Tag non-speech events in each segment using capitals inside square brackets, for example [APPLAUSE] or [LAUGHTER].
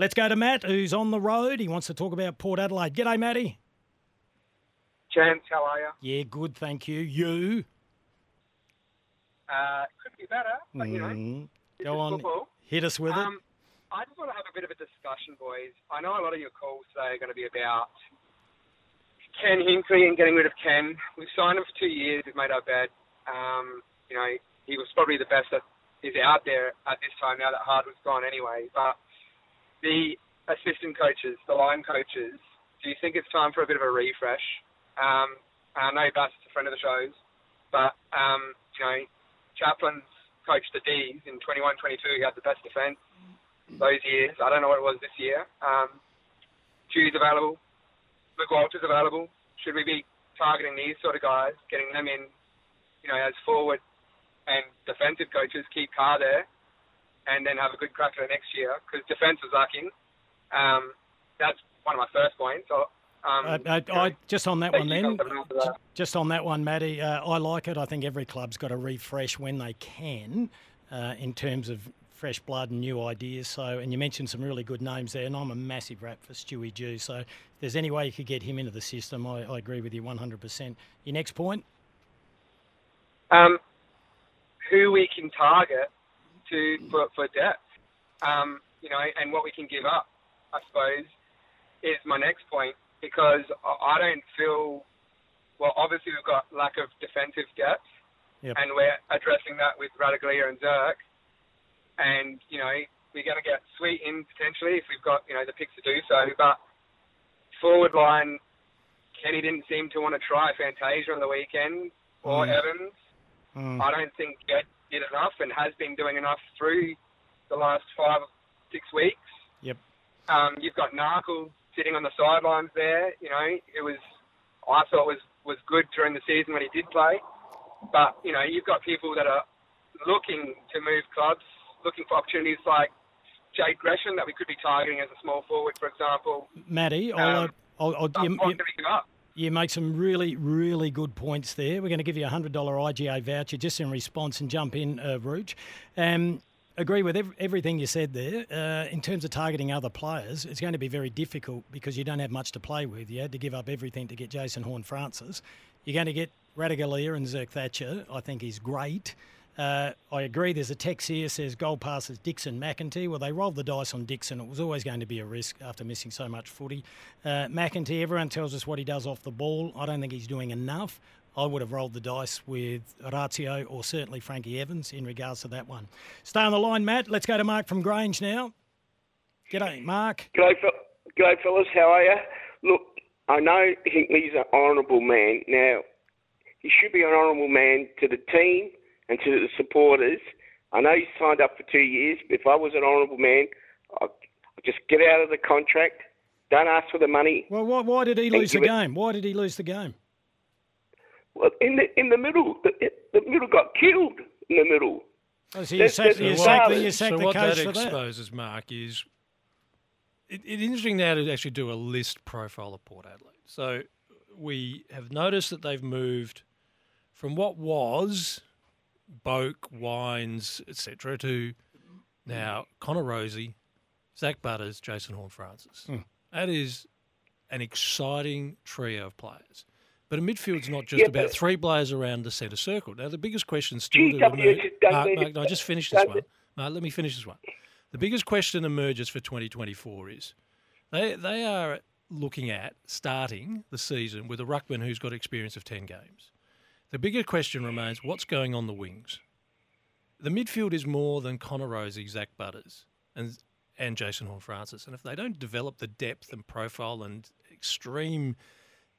Let's go to Matt, who's on the road. He wants to talk about Port Adelaide. G'day, Matty. Chance, how are you? Yeah, good, thank you. You? Uh, could be better, but you know, Mm, Go on, football. hit us with it. Um, I just want to have a bit of a discussion, boys. I know a lot of your calls today are going to be about Ken Hinkley and getting rid of Ken. We've signed him for two years. We've made our bed. Um, you know, he was probably the best that is out there at this time now that Hardwick's gone anyway. But the assistant coaches, the line coaches, do you think it's time for a bit of a refresh? Um, I know Bass is a friend of the show's, but um, you know, Chaplin's coached the D's in 21-22. He had the best defence those years. I don't know what it was this year. Um, Hughes available. Luke Walters available. Should we be targeting these sort of guys, getting them in, you know, as forward and defensive coaches, keep Carr there, and then have a good crack at it next year because defence was lacking. Um, that's one of my first points. So, um, Uh, uh, you know, I, just on that one then, that. just on that one, Matty, uh, I like it. I think every club's got to refresh when they can uh, in terms of fresh blood and new ideas. So, and you mentioned some really good names there, and I'm a massive rap for Stewie Dew. So, if there's any way you could get him into the system, I, I agree with you 100%. Your next point? um, who we can target to for, for depth, um, you know, and what we can give up, I suppose, is my next point because I don't feel. Well, obviously we've got lack of defensive depth, Yep. and we're addressing that with Ratugolea and Zerk, and you know we're going to get Sweet in potentially if we've got you know the picks to do so, but forward line, Kenny didn't seem to want to try Fantasia on the weekend or Mm. Evans. Mm. I don't think Jet did enough and has been doing enough through the last five, six weeks. Yep. Um, you've got Narkle sitting on the sidelines there. You know, it was I thought was was good during the season when he did play, but you know, you've got people that are looking to move clubs, looking for opportunities like Jade Gresham that we could be targeting as a small forward, for example. Matty, I'll, Um, I'll, I'll, I'm you, not you, going to give up. You make some really, really good points there. We're going to give you a $100 IGA voucher just in response and jump in, uh, Rooch. Um, agree with ev- everything you said there. Uh, in terms of targeting other players, it's going to be very difficult because you don't have much to play with. You had to give up everything to get Jason Horne-Francis. You're going to get Ratugolea and Zerk Thatcher. I think is great. Uh, I agree. There's a text here says goal passes Dixon McEntee. Well, they rolled the dice on Dixon. It was always going to be a risk after missing so much footy. Uh, McEntee, everyone tells us what he does off the ball. I don't think he's doing enough. I would have rolled the dice with Orazio or certainly Frankie Evans in regards to that one. Stay on the line, Matt. Let's go to Mark from Grange now. G'day, Mark. G'day, G'day, fellas. How are you? Look, I know Hinkley's an honourable man. Now, he should be an honourable man to the team and to the supporters. I know he's signed up for two years, but if I was an honourable man, I'd I'd just get out of the contract. Don't ask for the money. Well, why, why did he lose the you. game? Why did he lose the game? Well, in the in the middle, the, the middle got killed in the middle. Oh, so you sacked, the sacked, you sacked so the what coach that for that. exposes, Mark, is it, it's interesting now to actually do a list profile of Port Adelaide. So we have noticed that they've moved from what was Boak, Wines, etc., to now Connor Rozee, Zach Butters, Jason Horne-Francis. Hmm. That is an exciting trio of players. But a midfield's not just Yeah, about three players around the centre circle. Now, the biggest question still to emerge. Mark, Mark, no, just finish this one. No, let me finish this one. The biggest question emerges for 2024 is they they are looking at starting the season with a ruckman who's got experience of 10 games. The bigger question remains what's going on the wings. The midfield is more than Connor Rozee, Zach Butters, and and Jason Horne-Francis. And if they don't develop the depth and profile and extreme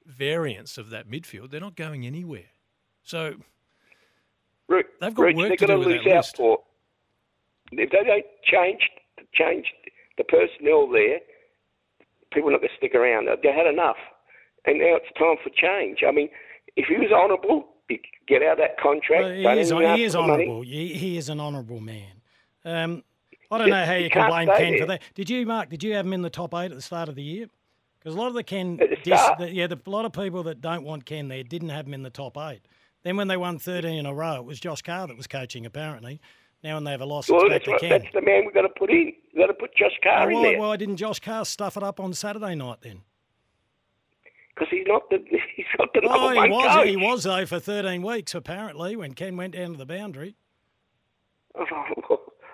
variance of that midfield, they're not going anywhere. So They've got Rich, work to do to with lose that out list. for. If they don't change change the personnel there, people are not going to stick around. They had enough, and now it's time for change. I mean, if he was honourable, get out of that contract. Well, he is, he is honourable. He, he is an honourable man. Um, I don't know how You you can blame Ken for that. Did you, Mark? Did you have him in the top eight at the start of the year? Because a lot of the Ken, the dis, the, yeah, the, a lot of people that don't want Ken there didn't have him in the top eight. Then when they won 13 in a row, it was Josh Carr that was coaching apparently. Now when they have a loss, Well, that's, back what, to Ken. that's the man we've got to put in. We've got to put Josh Oh, Carr in why, there why didn't Josh Carr stuff it up on Saturday night then? Because he's not the he's not the Oh, number he one was. coach. He was though for 13 weeks apparently when Ken went down to the boundary. [LAUGHS]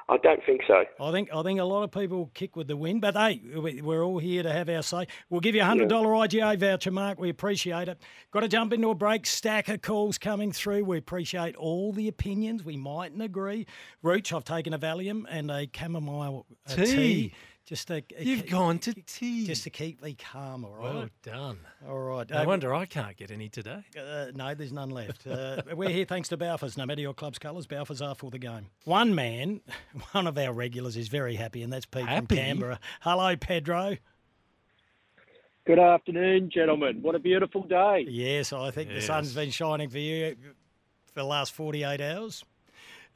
I don't think so. I think I think a lot of people kick with the win, but hey, we- we're all here to have our say. We'll give you a hundred dollar IGA voucher, Mark. We appreciate it. Got to jump into a break. Stack of calls coming through. We appreciate all the opinions. We mightn't agree. Rooch, I've taken a Valium and a chamomile uh, tea. Tea. Just to You've gone to tea. just to keep me calm. All right. well done. all right. No Uh, wonder I can't get any today. uh, no, there's none left. Uh, [LAUGHS] we're here thanks to Balfours. No matter your club's colours, Balfours are for the game. One man, [LAUGHS] one of our regulars, is very happy, and that's Pete Happy? from Canberra. Hello, Pedro. Good afternoon, gentlemen. What a beautiful day. Yes, I think the sun's been shining for you for the last 48 hours.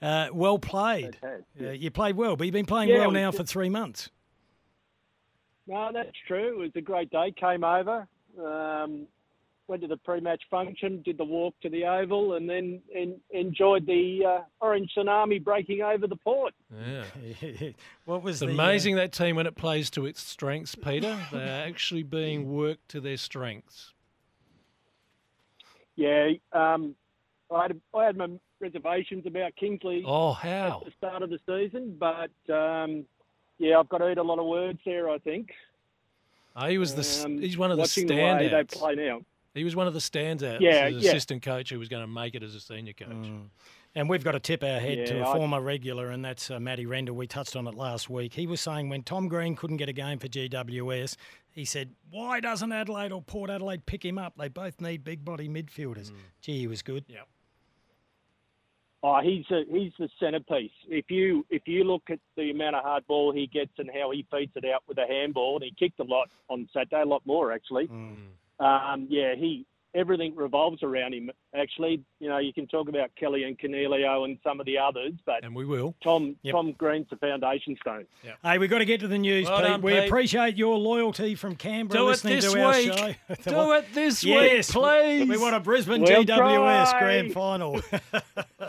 Uh, well played. It has, Uh, you played well, but you've been playing Yeah, well now did. for three months. No, that's true. It was a great day. Came over, um, went to the pre-match function, did the walk to the Oval, and then en- enjoyed the uh, orange tsunami breaking over the port. Yeah. [LAUGHS] what was It's the, uh, amazing that team when it plays to its strengths, Peter. [LAUGHS] They're actually being worked to their strengths. Yeah, um, I had I had my reservations about Kingsley Oh, how at the start of the season, but um, yeah, I've got to eat a lot of words there. I think. Oh, he was the. Um, he's one of the watching the way they standouts. play now. He was one of the standouts Yeah, as an yeah. assistant coach who was going to make it as a senior coach. Mm. And we've got to tip our head to Yeah, a I- former regular, and that's uh, Matty Rendell. We touched on it last week. He was saying when Tom Green couldn't get a game for GWS, he said, Why doesn't Adelaide or Port Adelaide pick him up? They both need big body midfielders. Gee, he was good. Yep. Oh, he's a, he's the centerpiece. If you if you look at the amount of hard ball he gets and how he feeds it out with a handball, and he kicked a lot on Saturday, a lot more actually. Um, yeah, he everything revolves around him. Actually, you know, you can talk about Kelly and Coniglio and some of the others, but And we will. Tom Yep. Tom Green's the foundation stone. Hey, we've got to get to the news, Well Pete. done, we Pete. appreciate your loyalty from Canberra Do it listening this to our week. show. [LAUGHS] [LAUGHS] Do it this Yes, week, please. We want a Brisbane We'll GWS try. grand final. [LAUGHS]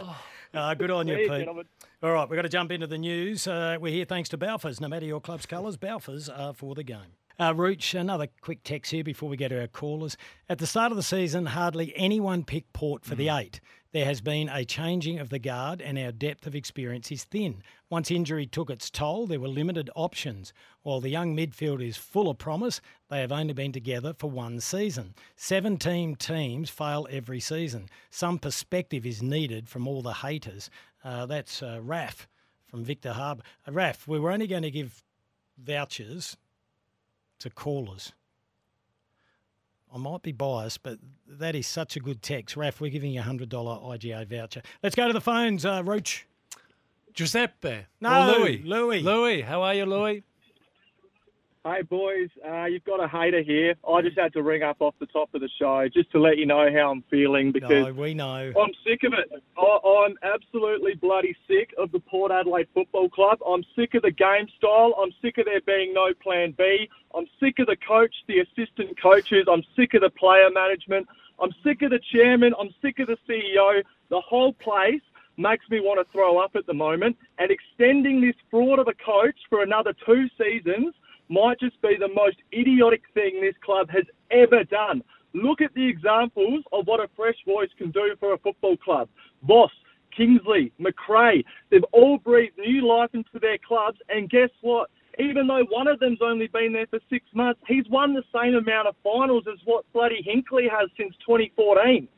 uh, good on you, Pete. gentlemen. All right, we've got to jump into the news. Uh, we're here thanks to Balfours. No matter your club's colours, Balfours are for the game. Uh, Rooch, another quick text here before we go to our callers. At the start of the season, hardly anyone picked Port for the eight. There has been a changing of the guard, and our depth of experience is thin. Once injury took its toll, there were limited options. While the young midfield is full of promise, they have only been together for one season. 17 teams fail every season. Some perspective is needed from all the haters. Uh, that's uh, Raf from Victor Harbor. Uh, Raf, we were only going to give vouchers to callers. I might be biased, but that is such a good text. Raf, we're giving you a $100 IGA voucher. Let's go to the phones, uh, Rooch. Giuseppe. No, Louis. Louis. Louis, how are you, Louis? Hey boys, uh, you've got a hater here. I just had to ring up off the top of the show just to let you know how I'm feeling because No, we know. I'm sick of it. I, I'm absolutely bloody sick of the Port Adelaide Football Club. I'm sick of the game style. I'm sick of there being no plan B. I'm sick of the coach, the assistant coaches. I'm sick of the player management. I'm sick of the chairman. I'm sick of the CEO. The whole place makes me want to throw up at the moment. And extending this fraud of a coach for another two seasons might just be the most idiotic thing this club has ever done. Look at the examples of what a fresh voice can do for a football club. Voss, Kingsley, McRae, they've all breathed new life into their clubs, and guess what? Even though one of them's only been there for six months, he's won the same amount of finals as what bloody Hinkley has since 2014.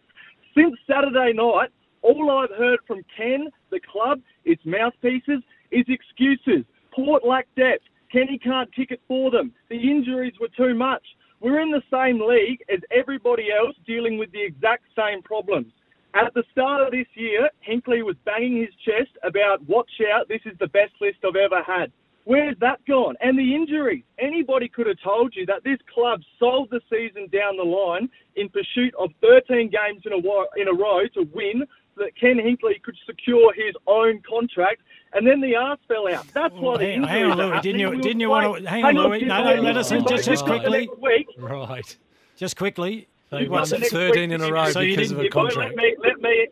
Since Saturday night, all I've heard from Ken, the club, its mouthpieces, is excuses. Port lack depth. Kenny can't kick it for them. The injuries were too much. We're in the same league as everybody else dealing with the exact same problems. At the start of this year, Hinkley was banging his chest about, watch out, this is the best list I've ever had. Where's that gone? And the injuries. Anybody could have told you that this club sold the season down the line in pursuit of 13 games in a, in a row to win that Ken Hinkley could secure his own contract. And then the arse fell out. That's why the hang, hang on, Louis. Didn't you? Didn't you want to? Hang on, on, Louis. just No, no. let Let us just just, just quickly. week, Right. Just quickly. They What's won it? 13 in a row So you because of a contract. Let me, let me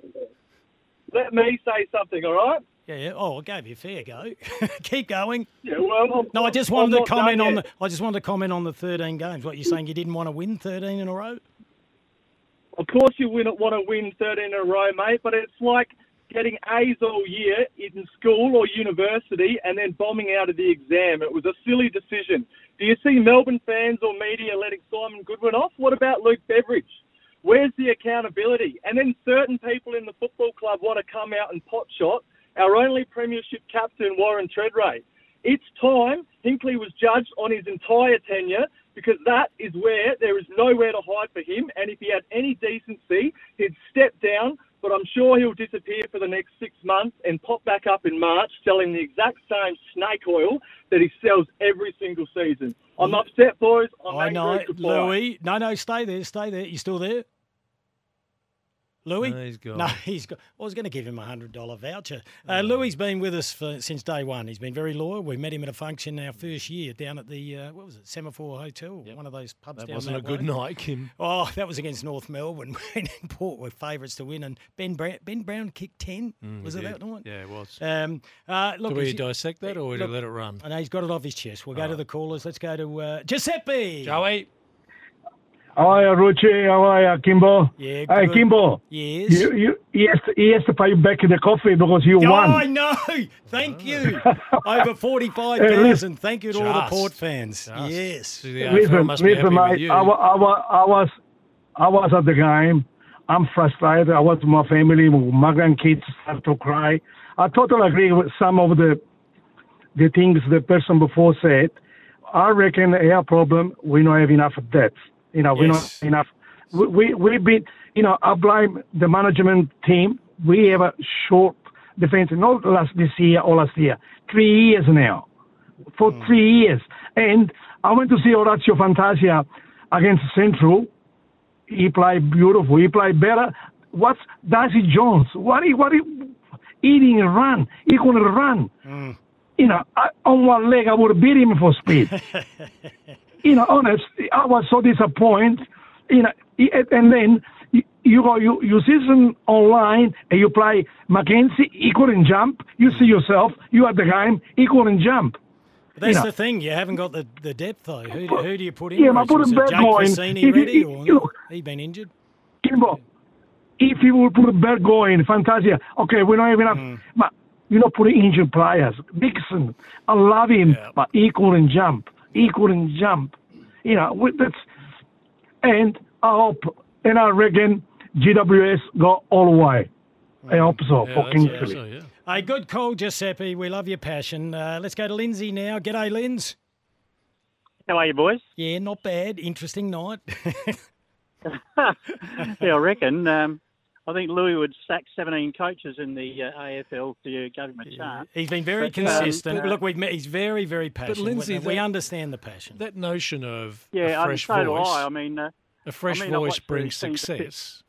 let me say something, all right? Yeah, yeah. Oh, I gave you a fair go. [LAUGHS] Keep going. Yeah, well, I'm, No, I just I'm wanted to comment on the. I just wanted to comment on the 13 games. What you're saying? You didn't want to win 13 in a row? Of course, you wouldn't want to win 13 in a row, mate, but it's like getting A's all year in school or university and then bombing out of the exam. It was a silly decision. Do you see Melbourne fans or media letting Simon Goodwin off? What about Luke Beveridge? Where's the accountability? And then certain people in the football club want to come out and potshot our only premiership captain, Warren Tredrea. It's time Hinkley was judged on his entire tenure because that is where there is nowhere to hide for him. And if he had any decency, he'd step down. But I'm sure he'll disappear for the next six months and pop back up in March selling the exact same snake oil that he sells every single season. I'm upset, boys. I'm I know. Louis. No, no, stay there, stay there. You still there? Louis? No, he's gone. No, [LAUGHS] he's got. I was going to give him a hundred dollar voucher. Uh, Louis's been with us for, since day one. He's been very loyal. We met him at a function our first year down at the uh, what was it, Semaphore Hotel, one of those pubs That wasn't a that good way. night, Kim. Oh, that was against North Melbourne [LAUGHS] when Port were favourites to win, and Ben Brown, ben Brown kicked ten. was it Did. that night? Yeah, it was. Um, uh, look, Do we dissect that or we look, let it run? I know he's got it off his chest. We'll go to the callers. Let's go to uh, Giuseppe. Joey. How are you, Ruchi? How are you, Kimbo? Yeah, Hey. Kimbo. Yes. You, you, he, has to, he has to pay you back the coffee because you Oh, I know. [LAUGHS] Thank you. Over 45,000. [LAUGHS] listen. Thank you to all the Port fans. Just. Yes. See, the Listen, listen, mate. I, I, I was, I was at the game. I'm frustrated. I was with my family. My grandkids start to cry. I totally agree with some of the, the things the person before said. I reckon our problem we don't have enough depth. You know, we don't Yes. enough. We we we've been. You know, I blame the management team. We have a short defense. Not last this year or last year. Three years now for hmm. three years. And I went to see Orazio Fantasia against Central. He played beautiful. He played better. What's Darcy Jones? What he what he eating a run? He couldn't run. Hmm. You know, I, on one leg I would have beat him for speed. [LAUGHS] you know, honest, I was so disappointed. You know, and then you, you go you you see season online and you play McKenzie. He couldn't jump. You see yourself. You at the game. He couldn't jump. But that's know. the thing. You haven't got the, the depth, though. Who, do- who do you put in? Yeah, but Rich? put him back Jake going. Pasini If ready? if- or look. he been injured? Kimbo, if you will put back going, Fantasia, okay, we don't have enough. Hmm. But you know, put injured players. Dixon, I love him, but he couldn't jump. He couldn't jump. You know, with that's, and I hope, and I reckon GWS go all the way. I hope so Yeah, for that's Kingsley. so, yeah. A good call, Giuseppe. We love your passion. Uh, let's go to Lindsay now. G'day, Linz. How are you, boys? Yeah, not bad. Interesting night. [LAUGHS] [LAUGHS] yeah, I reckon. Um, I think Louis would sack 17 coaches in the uh, AFL to give him a chance. he's been very But, um, consistent. but- Look, we've met, he's very, very passionate. But Lindsay, we, we that- understand the passion. That notion of Yeah, a and fresh so do voice, I. I mean, uh, a fresh I mean, I voice brings success.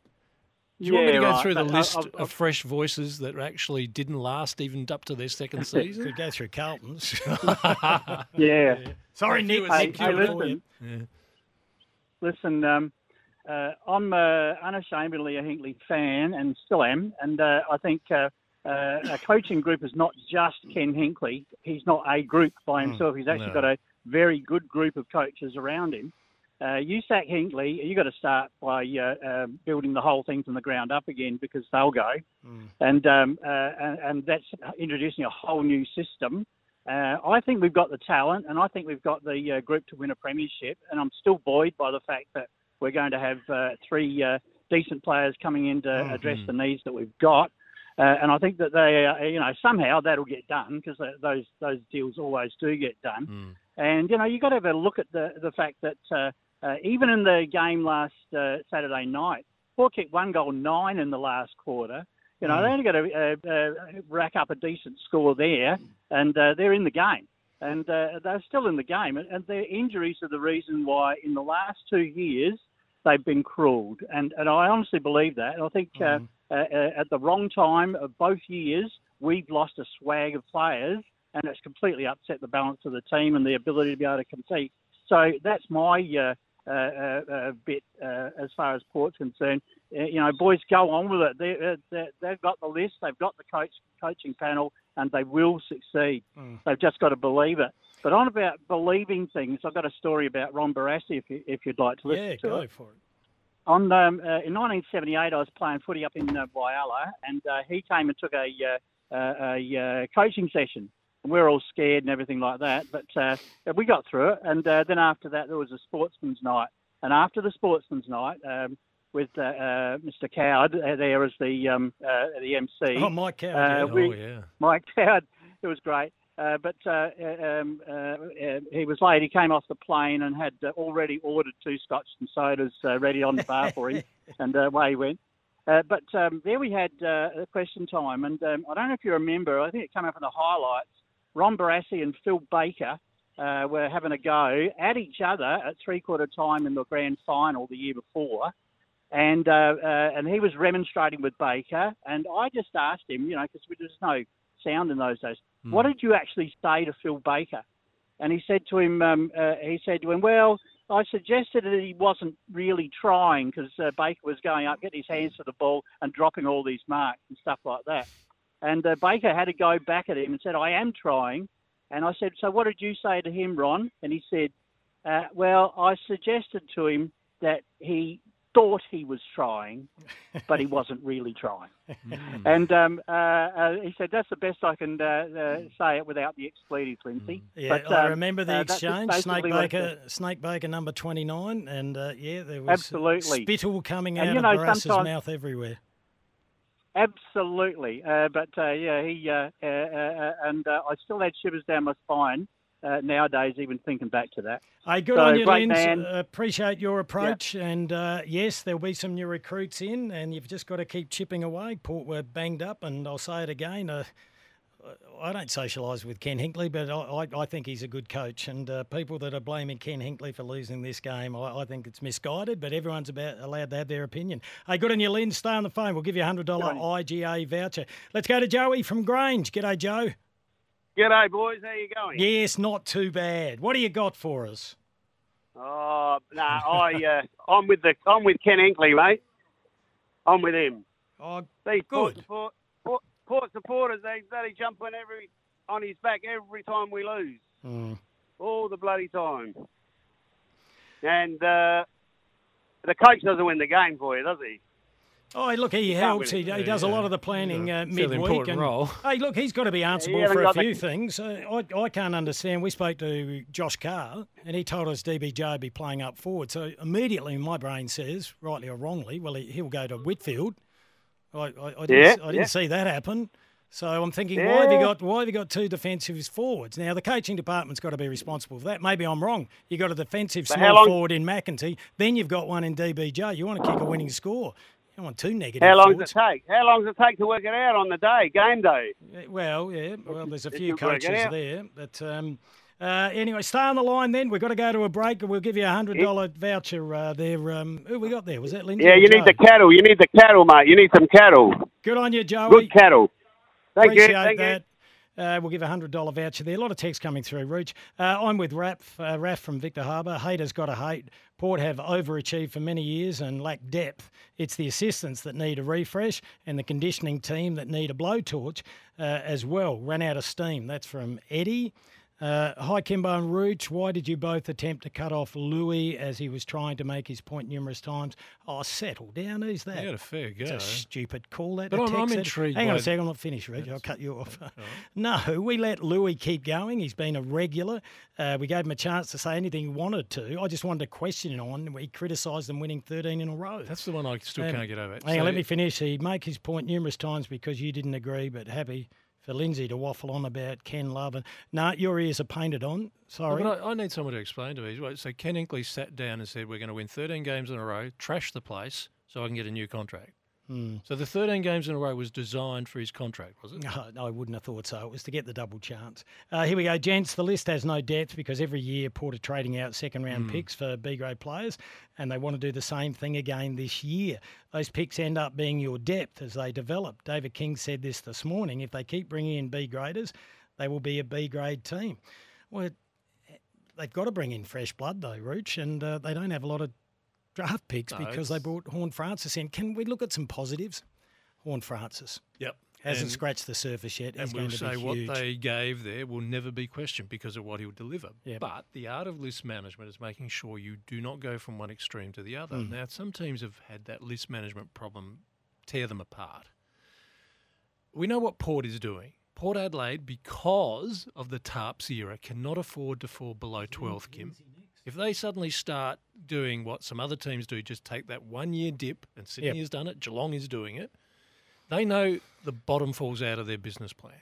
Do yeah, you want me to go right, through the but I- list I've- of I've- fresh voices that actually didn't last even up to their second [LAUGHS] season? Could go through Carlton's. [LAUGHS] yeah. Sorry, Nick. you Nick, Hey, you hey, were for listen. Listen, um, uh, I'm uh, unashamedly a Hinkley fan and still am, and uh, I think uh, uh, a coaching group is not just Ken Hinkley. He's not a group by himself. He's actually no. got a very good group of coaches around him. Uh, you sack Hinkley, you've got to start by uh, uh, building the whole thing from the ground up again because they'll go, and um, uh, and, and that's introducing a whole new system. Uh, I think we've got the talent, and I think we've got the uh, group to win a premiership. And I'm still buoyed by the fact that we're going to have uh, three uh, decent players coming in to address the needs that we've got. Uh, and I think that they, uh, you know, somehow that'll get done because those those deals always do get done. And you know, you've got to have a look at the the fact that uh, uh, even in the game last uh, Saturday night, Port kicked one goal nine in the last quarter. You know, they only got to uh, uh, rack up a decent score there, and uh, they're in the game. And uh, they're still in the game. And, their injuries are the reason why, in the last two years, they've been cruelled. And, and I honestly believe that. And I think uh, uh, uh, at the wrong time of both years, we've lost a swag of players, and it's completely upset the balance of the team and the ability to be able to compete. So that's my uh, uh, bit uh, as far as Port's concerned. Uh, you know, boys, go on with it. They, uh, they, they've got the list, they've got the coach coaching panel. And they will succeed. Mm. They've just got to believe it. But on about believing things, I've got a story about Ron Barassi if, you, if you'd like to listen Yeah, to go it. for it. On um, uh, in 1978, I was playing footy up in uh, Whyalla, and uh, he came and took a uh, uh, a uh, coaching session. And we were all scared and everything like that, but uh, we got through it. And uh, then after that, there was a sportsman's night. And after the sportsman's night, um, with uh, uh, Mr. Coward uh, there as the um, uh, the MC, Oh, Mike Coward. Uh, yeah. we- oh yeah. Mike Coward. It was great. Uh, but uh, um, he was late. He came off the plane and had uh, already ordered two scotch and sodas uh, ready on the bar for him, [LAUGHS] and uh, away he went. Uh, but um, there we had uh, question time, and um, I don't know if you remember. I think it came up in the highlights. Ron Barassi and Phil Baker uh, were having a go at each other at three-quarter time in the grand final the year before, and uh, uh, and he was remonstrating with Baker, and I just asked him, you know, because there was no sound in those days. What did you actually say to Phil Baker? And he said to him, um, uh, he said to him, well, I suggested that he wasn't really trying because uh, Baker was going up, getting his hands to the ball and dropping all these marks and stuff like that. And uh, Baker had to go back at him and said, I am trying. And I said, so what did you say to him, Ron? And he said, uh, well, I suggested to him that he thought he was trying, but he wasn't really trying. And um, uh, uh, he said, that's the best I can uh, uh, say it without the expletives, Lindsay. Yeah, But, I um, remember the uh, exchange. Snake basically what it Baker, Snake Baker, number twenty-nine, and uh, yeah, there was Absolutely. spittle coming And, out you of know, Barassi's sometimes- mouth everywhere. Absolutely, uh, but uh, yeah, he uh, uh, uh, and uh, I still had shivers down my spine uh, nowadays, even thinking back to that. Hey, good So, on you, man. Uh, appreciate your approach. And uh, yes, there'll be some new recruits in, and you've just got to keep chipping away. Port were banged up, and I'll say it again. Uh, I don't socialise with Ken Hinkley, but I, I, think he's a good coach. And uh, people that are blaming Ken Hinkley for losing this game, I, I think it's misguided. But everyone's about allowed to have their opinion. Hey, good on you, Lynn. Stay on the phone. We'll give you a hundred dollar IGA voucher. Let's go to Joey from Grange. G'day, Joe. G'day, boys. How you going? Yes, not too bad. What do you got for us? Oh, no, I, uh, I'm with the, I'm with Ken Inkley, mate. I'm with him. Oh, These Port, Good. support, Port, Port supporters, they, they jump on every, on his back every time we lose, mm. all the bloody time. And uh, the coach doesn't win the game for you, does he? Oh, look, he can't helps. He, he does a lot of the planning uh, fairly midweek. important and, role. Hey, look, he's got to be answerable haven't for a got the- few things. Uh, I, I can't understand. We spoke to Josh Carr, and he told us DBJ would be playing up forward. So immediately my brain says, rightly or wrongly, well, he, he'll go to Whitfield. I, I, I didn't, Yeah, I didn't yeah. see that happen. So I'm thinking, why have you got why have you got two defensive forwards? Now the coaching department's got to be responsible for that. Maybe I'm wrong. You got a defensive But small long- forward in McEntee, then you've got one in DBJ. You want to kick a winning score. Don't want two negative. How long does it take? How long does it take to work it out on the day, game day? Well, yeah. Well, there's a few you work it coaches there, but um, uh, anyway, stay on the line. Then we've got to go to a break, and we'll give you a hundred dollar voucher uh, there. Um, who we got there? Was that Lindsay? Yeah, you need the cattle. You need the cattle, mate. You need some cattle. Good on you, Joey. Good cattle. Thank Appreciate you. Thank you. Uh, we'll give a hundred dollar voucher there. A lot of text coming through. Rooch, uh, I'm with uh, Raf from Victor Harbor. Haters got to hate. Port have overachieved for many years and lack depth. It's the assistants that need a refresh and the conditioning team that need a blowtorch uh, as well. Run out of steam. That's from Eddie. Uh, hi, Kimbo and Rooch. Why did you both attempt to cut off Louis as he was trying to make his point numerous times? Oh, settle down. Who's that? He had a fair go. It's a stupid call. That But I'm- I'm intrigued Hang on a second, I'm not finished, Reg. I'll cut you off. [LAUGHS] no, we let Louis keep going. He's been a regular. Uh, we gave him a chance to say anything he wanted to. I just wanted to question him on. We criticised them winning 13 in a row. That's the one I still Um, can't get over. Hang on, So- let me finish. He'd make his point numerous times because you didn't agree, but happy for Lindsay to waffle on about Ken Love. And, no, your ears are painted on. No, Sorry. but I, I need someone to explain to me. So Ken Inkley sat down and said, "We're going to win 13 games in a row, trash the place, so I can get a new contract." Hmm. So the 13 games in a row was designed for his contract, was it? No, [LAUGHS] no, I wouldn't have thought so. It was to get the double chance. Uh, here we go, gents. The list has no depth because every year Port are trading out second round picks for B grade players, and they want to do the same thing again this year. Those picks end up being your depth as they develop. David King said this this morning. If they keep bringing in B graders, they will be a B grade team. Well, they've got to bring in fresh blood though, Rooch, and uh, they don't have a lot of draft picks No, because they brought Horne-Francis in. Can we look at some positives? Horne-Francis. Yep. Hasn't And- scratched the surface yet. And He's we'll say what they gave there will never be questioned because of what he'll deliver. Yep. But the art of list management is making sure you do not go from one extreme to the other. Mm. Now, some teams have had that list management problem tear them apart. We know what Port is doing. Port Adelaide, because of the TARPS era, cannot afford to fall below 12th, Kim. If they suddenly start doing what some other teams do, just take that one year dip, and Sydney Yep. has done it, Geelong is doing it, they know the bottom falls out of their business plan.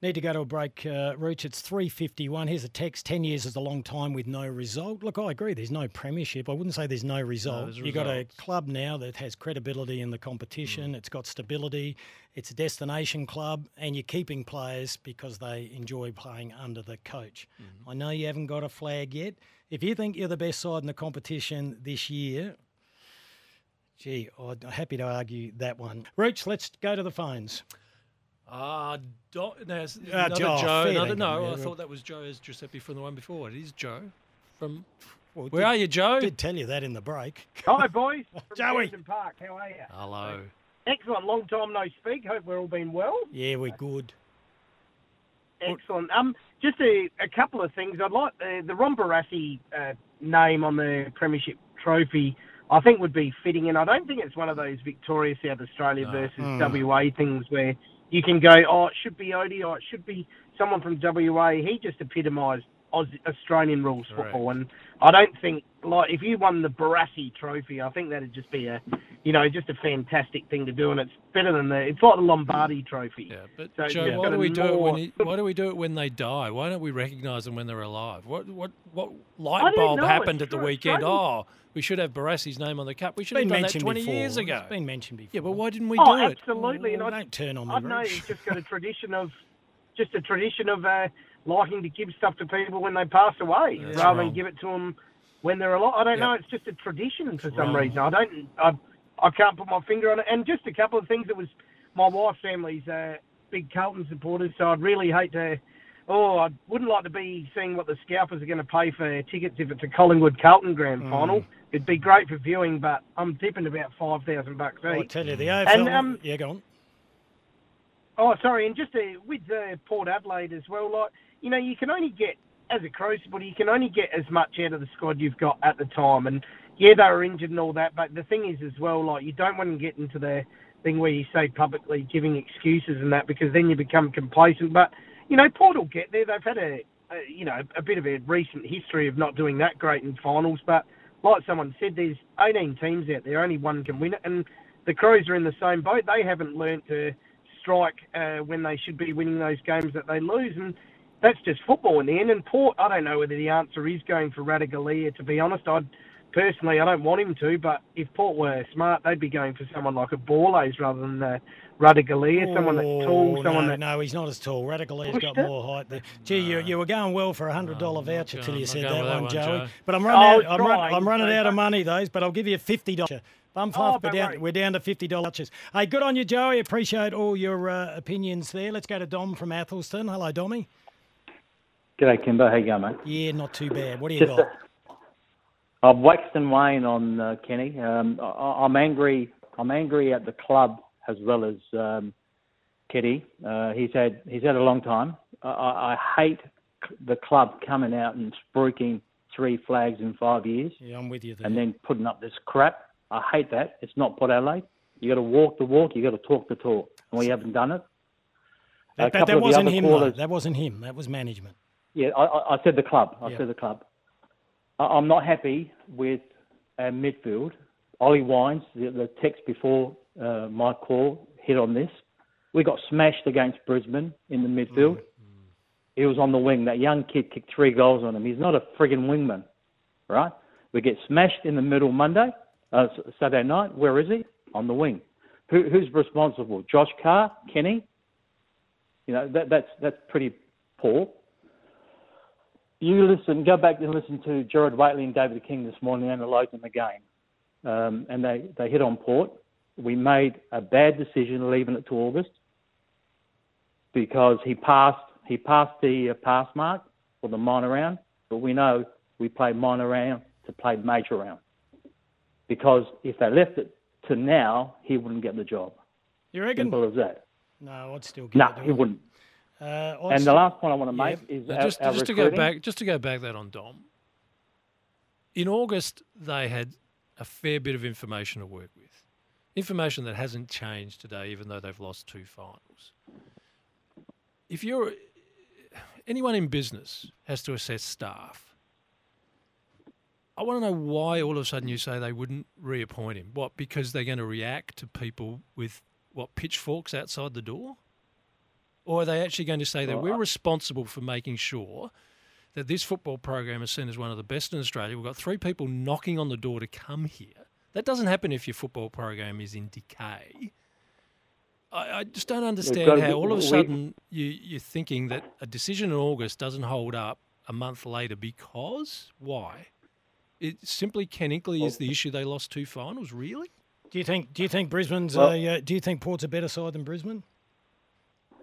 Need to go to a break, uh, Rooch. It's 3.51. Here's a text. 10 years is a long time with no result. Look, I agree. There's no premiership. I wouldn't say there's no result. there's You've got a club now that has credibility in the competition. It's got stability. It's a destination club. And you're keeping players because they enjoy playing under the coach. I know you haven't got a flag yet. If you think you're the best side in the competition this year, gee, I'm happy to argue that one. Rooch, let's go to the phones. Ah, Do- no, it's another Joe, Joe. fair Another, no, yeah, I thought that was Joe as Giuseppe from the one before. It is Joe from. Well, Where did- are you, Joe? Did tell you that in the break. Hi, boys. [LAUGHS] From Joey. Camden Park. How are you? Hello. Excellent. Long time no speak. Hope we're all been well. Yeah, we're good. Excellent. Um, just a, a couple of things. I'd like uh, the Ron Barassi uh, name on the Premiership trophy. I think would be fitting, and I don't think it's one of those Victoria South Australia No. versus Mm. WA things where you can go, oh, it should be Oatey, or it should be someone from WA. He just epitomised Australian rules football, and I don't think like if you won the Barassi Trophy, I think that'd just be a, you know, just a fantastic thing to do, and it's better than the. It's like the Lombardi Trophy. Yeah, but So, Joe, yeah. why do we do it when? He, why do we do it when they die? Why don't we recognise them when they're alive? What what what light bulb know, happened it's at the weekend? Australian- Oh, we should have Barassi's name on the cup. We should been have done that twenty before. years ago. It's been mentioned before. Yeah, but why didn't we oh, do it? absolutely, and I don't turn on me, I know Rich. it's just got a [LAUGHS] tradition of, just a tradition of uh, liking to give stuff to people when they pass away, That's rather wrong. than give it to them when they're alive. I don't know. It's just a tradition for some wrong. reason. I don't. I, I can't put my finger on it. And just a couple of things. It was my wife's family's uh, big Carlton supporters, so I'd really hate to. Oh, I wouldn't like to be seeing what the Scalpers are going to pay for tickets if it's a Collingwood Carlton grand Mm. final. It'd be great for viewing, but I'm tipping about five thousand bucks I tell you, the AFL. And, um, yeah, go on. Oh, sorry, and just uh, with uh, Port Adelaide as well, like you know, you can only get as a Crow supporter, you can only get as much out of the squad you've got at the time. And yeah, they were injured and all that, but the thing is as well, like you don't want to get into the thing where you say publicly giving excuses and that because then you become complacent. But you know, Port will get there. They've had a, a you know a bit of a recent history of not doing that great in finals, but like someone said, there's 18 teams out there, only one can win it, and the Crows are in the same boat. They haven't learnt to strike uh, when they should be winning those games that they lose, and that's just football in the end. And Port, I don't know whether the answer is going for Ratugolea. To be honest, I'd personally I don't want him to, but if Port were smart, they'd be going for someone like a Borlase rather than uh, Ratugolea, someone that's tall, Oh, someone no, that no, he's not as tall. Radical has got it? more height. There. Gee, you, you were going well for a hundred dollar I'm voucher till you said that that one, one, Joey. Joe. But I'm Oh, running, I out, I'm, run, I'm running out of money those. But I'll give you a fifty dollars. Bum Oh, fluff, we're down, we're down to fifty dollars. Vouchers. Hey, good on you, Joey. Appreciate all your uh, opinions there. Let's go to Dom from Athelstone. Hello, Dommy. G'day, Kimber. How you going, mate? Yeah, not too bad. What do you Just, got? uh, I've waxed and waned on uh, Kenny. Um, I, I'm angry. I'm angry at the club as well as um, Kitty. Uh, he's had he's had a long time. I, I hate the club coming out and spruiking three flags in five years Yeah, I'm with you there. and then putting up this crap. I hate that. It's not Port Adelaide. You got to walk the walk. You got to talk the talk. And we haven't done it. But couple that wasn't him, That wasn't him. That was management. Yeah, I, I said the club. I Yeah. said the club. I, I'm not happy with our midfield. Ollie Wines, the, the text before uh, my call hit on this. We got smashed against Brisbane in the midfield. He was on the wing. That young kid kicked three goals on him. He's not a friggin' wingman, right? We get smashed in the middle Monday, uh, Saturday night. Where is he? On the wing. Who, who's responsible? Josh Carr, Kenny. You know that, that's that's pretty poor you listen, go back and listen to Gerard Whateley and David King this morning analysing the game, um, and they, they hit on Port. We made a bad decision leaving it to August because he passed he passed the uh, pass mark for the minor round, but we know we play minor round to play major round because if they left it to now, he wouldn't get the job. You reckon? Simple as that. No, I'd still give No, he wouldn't. Uh, And the last point I want to Yeah. make is our, just, our just to go back, just to go back that on Dom. In August, they had a fair bit of information to work with, information that hasn't changed today, even though they've lost two finals. If you're anyone in business has to assess staff. I want to know why all of a sudden you say they wouldn't reappoint him. What? Because they're going to react to people with what pitchforks outside the door? Or are they actually going to say that Well, we're I- responsible for making sure that this football program is seen as one of the best in Australia? We've got three people knocking on the door to come here. That doesn't happen if your football program is in decay. I, I just don't understand how all of a sudden you, you're thinking that a decision in August doesn't hold up a month later because why? It simply Ken Inkley is the issue. They lost two finals. Really? Do you think? Do you think Brisbane's? Well- a, uh, do you think Port's a better side than Brisbane?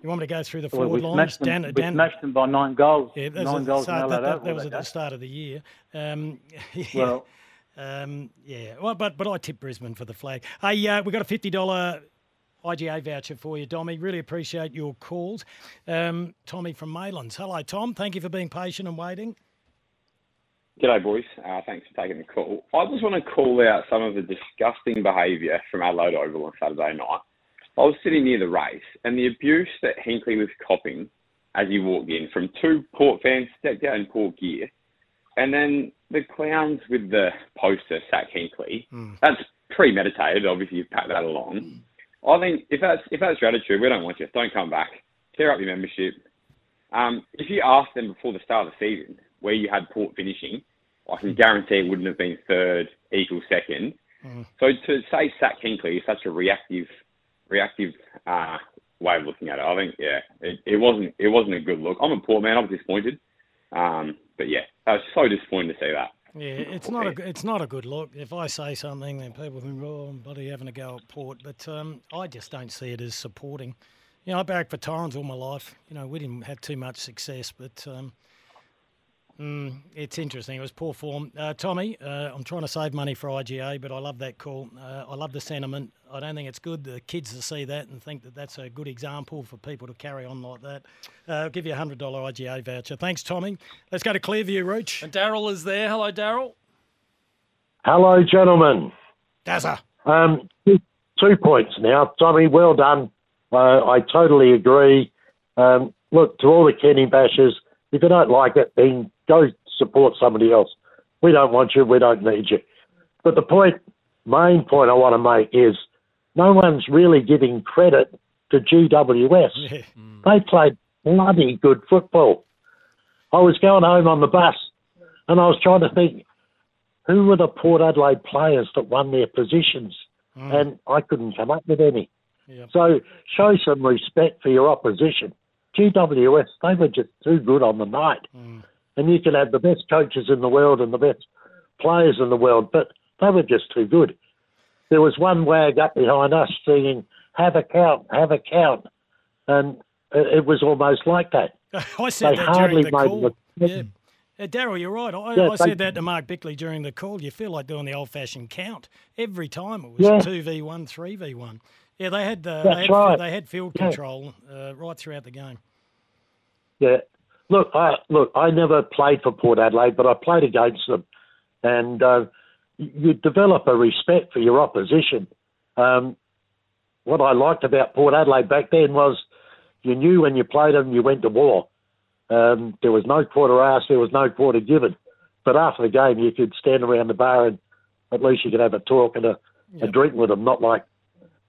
You want me to go through the Well, forward we lines? smashed them, Dan, we Dan, smashed them by nine goals. yeah, that nine at goals start, in that, that, that was that at the start of the year. Um, [LAUGHS] yeah. Well, Um, yeah, well, but but I tip Brisbane for the flag. Hey, uh, we got a fifty dollar IGA voucher for you, Tommy. Really appreciate your calls. Um, Tommy from Maylands. Hello, Tom. Thank you for being patient and waiting. G'day, boys. Uh, thanks for taking the call. I just want to call out some of the disgusting behaviour from Adelaide Oval on Saturday night. I was sitting near the race, and the abuse that Hinkley was copping as he walked in from two Port fans stepped out in poor gear, and then the clowns with the poster sack Hinkley. That's premeditated. Obviously, you've packed that along. I think if that's if that's your attitude, we don't want you. Don't come back. Tear up your membership. Um, if you asked them before the start of the season where you had Port finishing, I can guarantee it wouldn't have been third equal second. So to say sack Hinkley is such a reactive, reactive uh, way of looking at it. I think yeah, it, it wasn't it wasn't a good look. I'm a Port man. I was disappointed. Um, but yeah, I was so disappointed to see that. Yeah, it's not a it's not a good look. If I say something, then people think, "Oh, I'm bloody having a go at Port," but um, I just don't see it as supporting. You know, I barracked for Torrens all my life. You know, we didn't have too much success, but um, mm, it's interesting. It was poor form. Uh, Tommy, uh, I'm trying to save money for IGA, but I love that call. Uh, I love the sentiment. I don't think it's good the kids to see that and think that that's a good example for people to carry on like that. Uh, I'll give you a hundred dollar IGA voucher. Thanks, Tommy. Let's go to Clearview, Rooch. And Daryl is there. Hello, Daryl. Hello, gentlemen. Dazza. Um, two, two points now. Tommy, well done. Uh, I totally agree. Um, look, to all the Kenny bashers, if you don't like it, then go support somebody else. We don't want you. We don't need you. But the point, main point I want to make is no one's really giving credit to GWS. Mm. They played bloody good football. I was going home on the bus and I was trying to think who were the Port Adelaide players that won their positions, mm. and I couldn't come up with any. So show some respect for your opposition. GWS, they were just too good on the night. Mm. And you can have the best coaches in the world and the best players in the world, but they were just too good. There was one wag up behind us singing, have a count, have a count. And it it was almost like that. [LAUGHS] I said They that hardly during the made call. Yeah. Uh, Daryl, you're right. I, Yeah, I they- said that to Mark Bickley during the call. You feel like doing the old-fashioned count every time. It was Yeah. two v one, three v one. Yeah, they had uh, they had, right. they had field control uh, right throughout the game. Yeah. Look, I look. I never played for Port Adelaide, but I played against them, and uh, you develop a respect for your opposition. Um, what I liked about Port Adelaide back then was you knew when you played them, you went to war. Um, there was no quarter asked, there was no quarter given. But after the game, you could stand around the bar and at least you could have a talk and a, a drink with them. Not like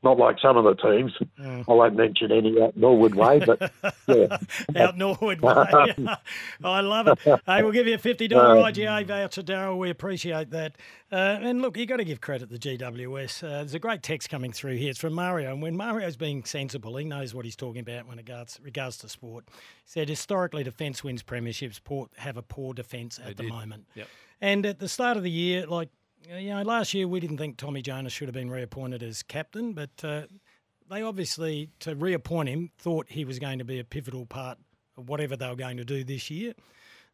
not like some of the teams. I won't mention any out Norwood Way, but [LAUGHS] yeah. Out Norwood way. [LAUGHS] [LAUGHS] I love it. Hey, we'll give you a $50 Uh, IGA voucher, Daryl. We appreciate that. Uh, and look, you've got to give credit to the GWS. Uh, there's a great text coming through here. It's from Mario. And when Mario's being sensible, he knows what he's talking about when it regards, regards to sport. He said, historically, defence wins premierships. Port have a poor defence at the did. moment. Yep. And at the start of the year, like, you know, last year we didn't think Tommy Jonas should have been reappointed as captain, but uh, they obviously, to reappoint him, thought he was going to be a pivotal part of whatever they were going to do this year.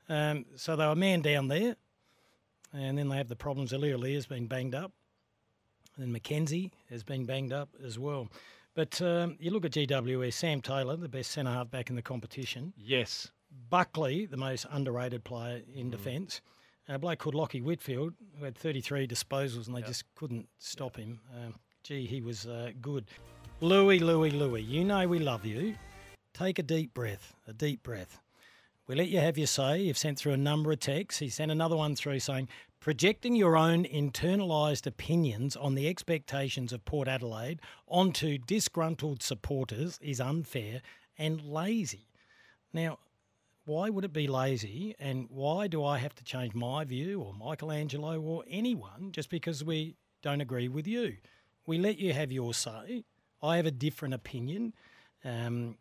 Um, so they were man down there, and then they have the problems. Aliir has been banged up, and McKenzie has been banged up as well. But um, you look at GWS, Sam Taylor, the best centre half back in the competition. Yes. Buckley, the most underrated player in Mm. defence. A bloke called Lockie Whitfield, who had 33 disposals and they just couldn't stop him. Um, gee, he was uh, good. Louis, Louis, Louis, you know we love you. Take a deep breath, a deep breath. We let you have your say. You've sent through a number of texts. He sent another one through saying, projecting your own internalised opinions on the expectations of Port Adelaide onto disgruntled supporters is unfair and lazy. Now, why would it be lazy and why do I have to change my view or Michelangelo or anyone just because we don't agree with you? We let you have your say. I have a different opinion. Um,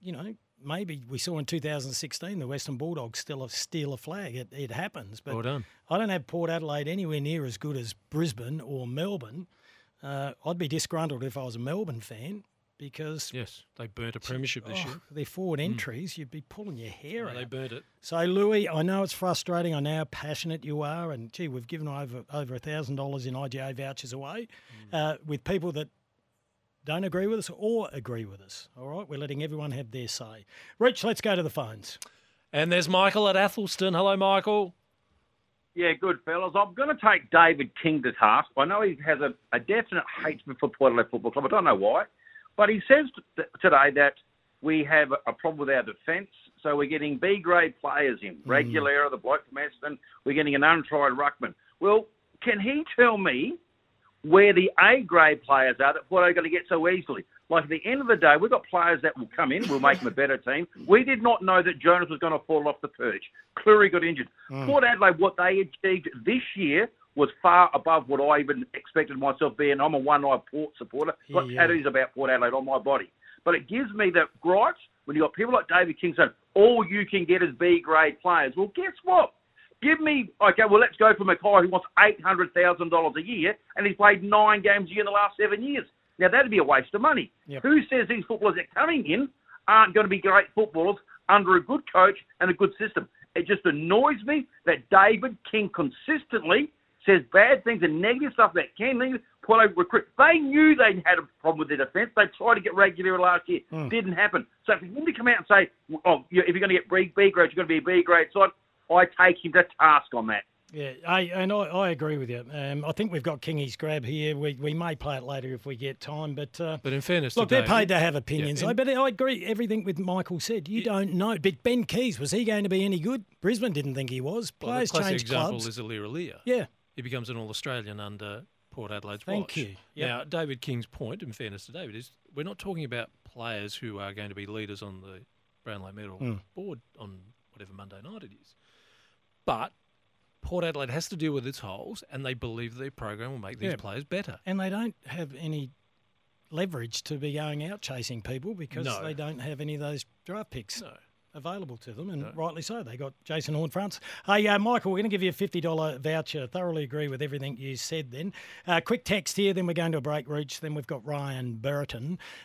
you know, maybe we saw in 2016 the Western Bulldogs still steal a flag. It, it happens. But Well done. I don't have Port Adelaide anywhere near as good as Brisbane or Melbourne. Uh, I'd be disgruntled if I was a Melbourne fan because Yes, they burnt a premiership this oh, year. their forward entries, you'd be pulling your hair No, out. they burnt it. So, Louis, I know it's frustrating. I know how passionate you are, and gee, we've given over over a thousand dollars in IGA vouchers away uh, with people that don't agree with us or agree with us. All right, we're letting everyone have their say. Rich, let's go to the phones. And there's Michael at Athelstone. Hello, Michael. Yeah, good fellas. I'm going to take David King to task. I know he has a, a definite hatred for Port Adelaide Football Club. I don't know why, but he says t- today that we have a problem with our defence. So we're getting B grade players in. Ratugolea, the bloke from Aston. We're getting an untried ruckman. Well, can he tell me where the A grade players are that Port are going to get so easily? Like at the end of the day, we've got players that will come in. We'll make them a better team. We did not know that Jonas was going to fall off the perch. Clurey got injured. Mm. Port Adelaide, what they achieved this year was far above what I even expected myself being. I'm a one-eyed Port supporter. Got Yeah, tattoos about Port Adelaide on my body. But it gives me that gripes when you've got people like David King saying, all you can get is B-grade players. Well, guess what? Give me, okay, well, let's go for Mackay who wants $800,000 a year and he's played nine games a year in the last seven years. Now, that'd be a waste of money. Yep. Who says these footballers that are coming in aren't going to be great footballers under a good coach and a good system? It just annoys me that David King consistently says bad things and negative stuff about Ken Lee, Port recruit. They knew they had a problem with their defence. They tried to get Ratugolea last year. Hmm. Didn't happen. So for him to come out and say, oh, if you're going to get B, B grade, you're going to be a B grade side, I take him to task on that. Yeah, I, and I, I agree with you. Um, I think we've got Kingy's grab here. We, we may play it later if we get time, but uh, But in fairness, look, to they're David- paid to have opinions. Yeah, I but I agree everything with Michael said. You don't know. But Ben Keays was he going to be any good? Brisbane didn't think he was. Well, Players the classic change example clubs. is Aliir Aliir. Yeah. He becomes an All Australian under Port Adelaide's Thank watch. you. Yep. Now, David King's point, in fairness to David, is we're not talking about players who are going to be leaders on the Brownlow Medal Mm. board on whatever Monday night it is. But Port Adelaide has to deal with its holes, and they believe their program will make these Yeah. players better. And they don't have any leverage to be going out chasing people because No. they don't have any of those draft picks available to them, and rightly so. They got Jason Horne-Francis. Hey, uh, Michael, we're going to give you a $50 voucher. Thoroughly agree with everything you said then. Uh, quick text here, then we're going to a break Rooch. Then we've got Ryan Burton.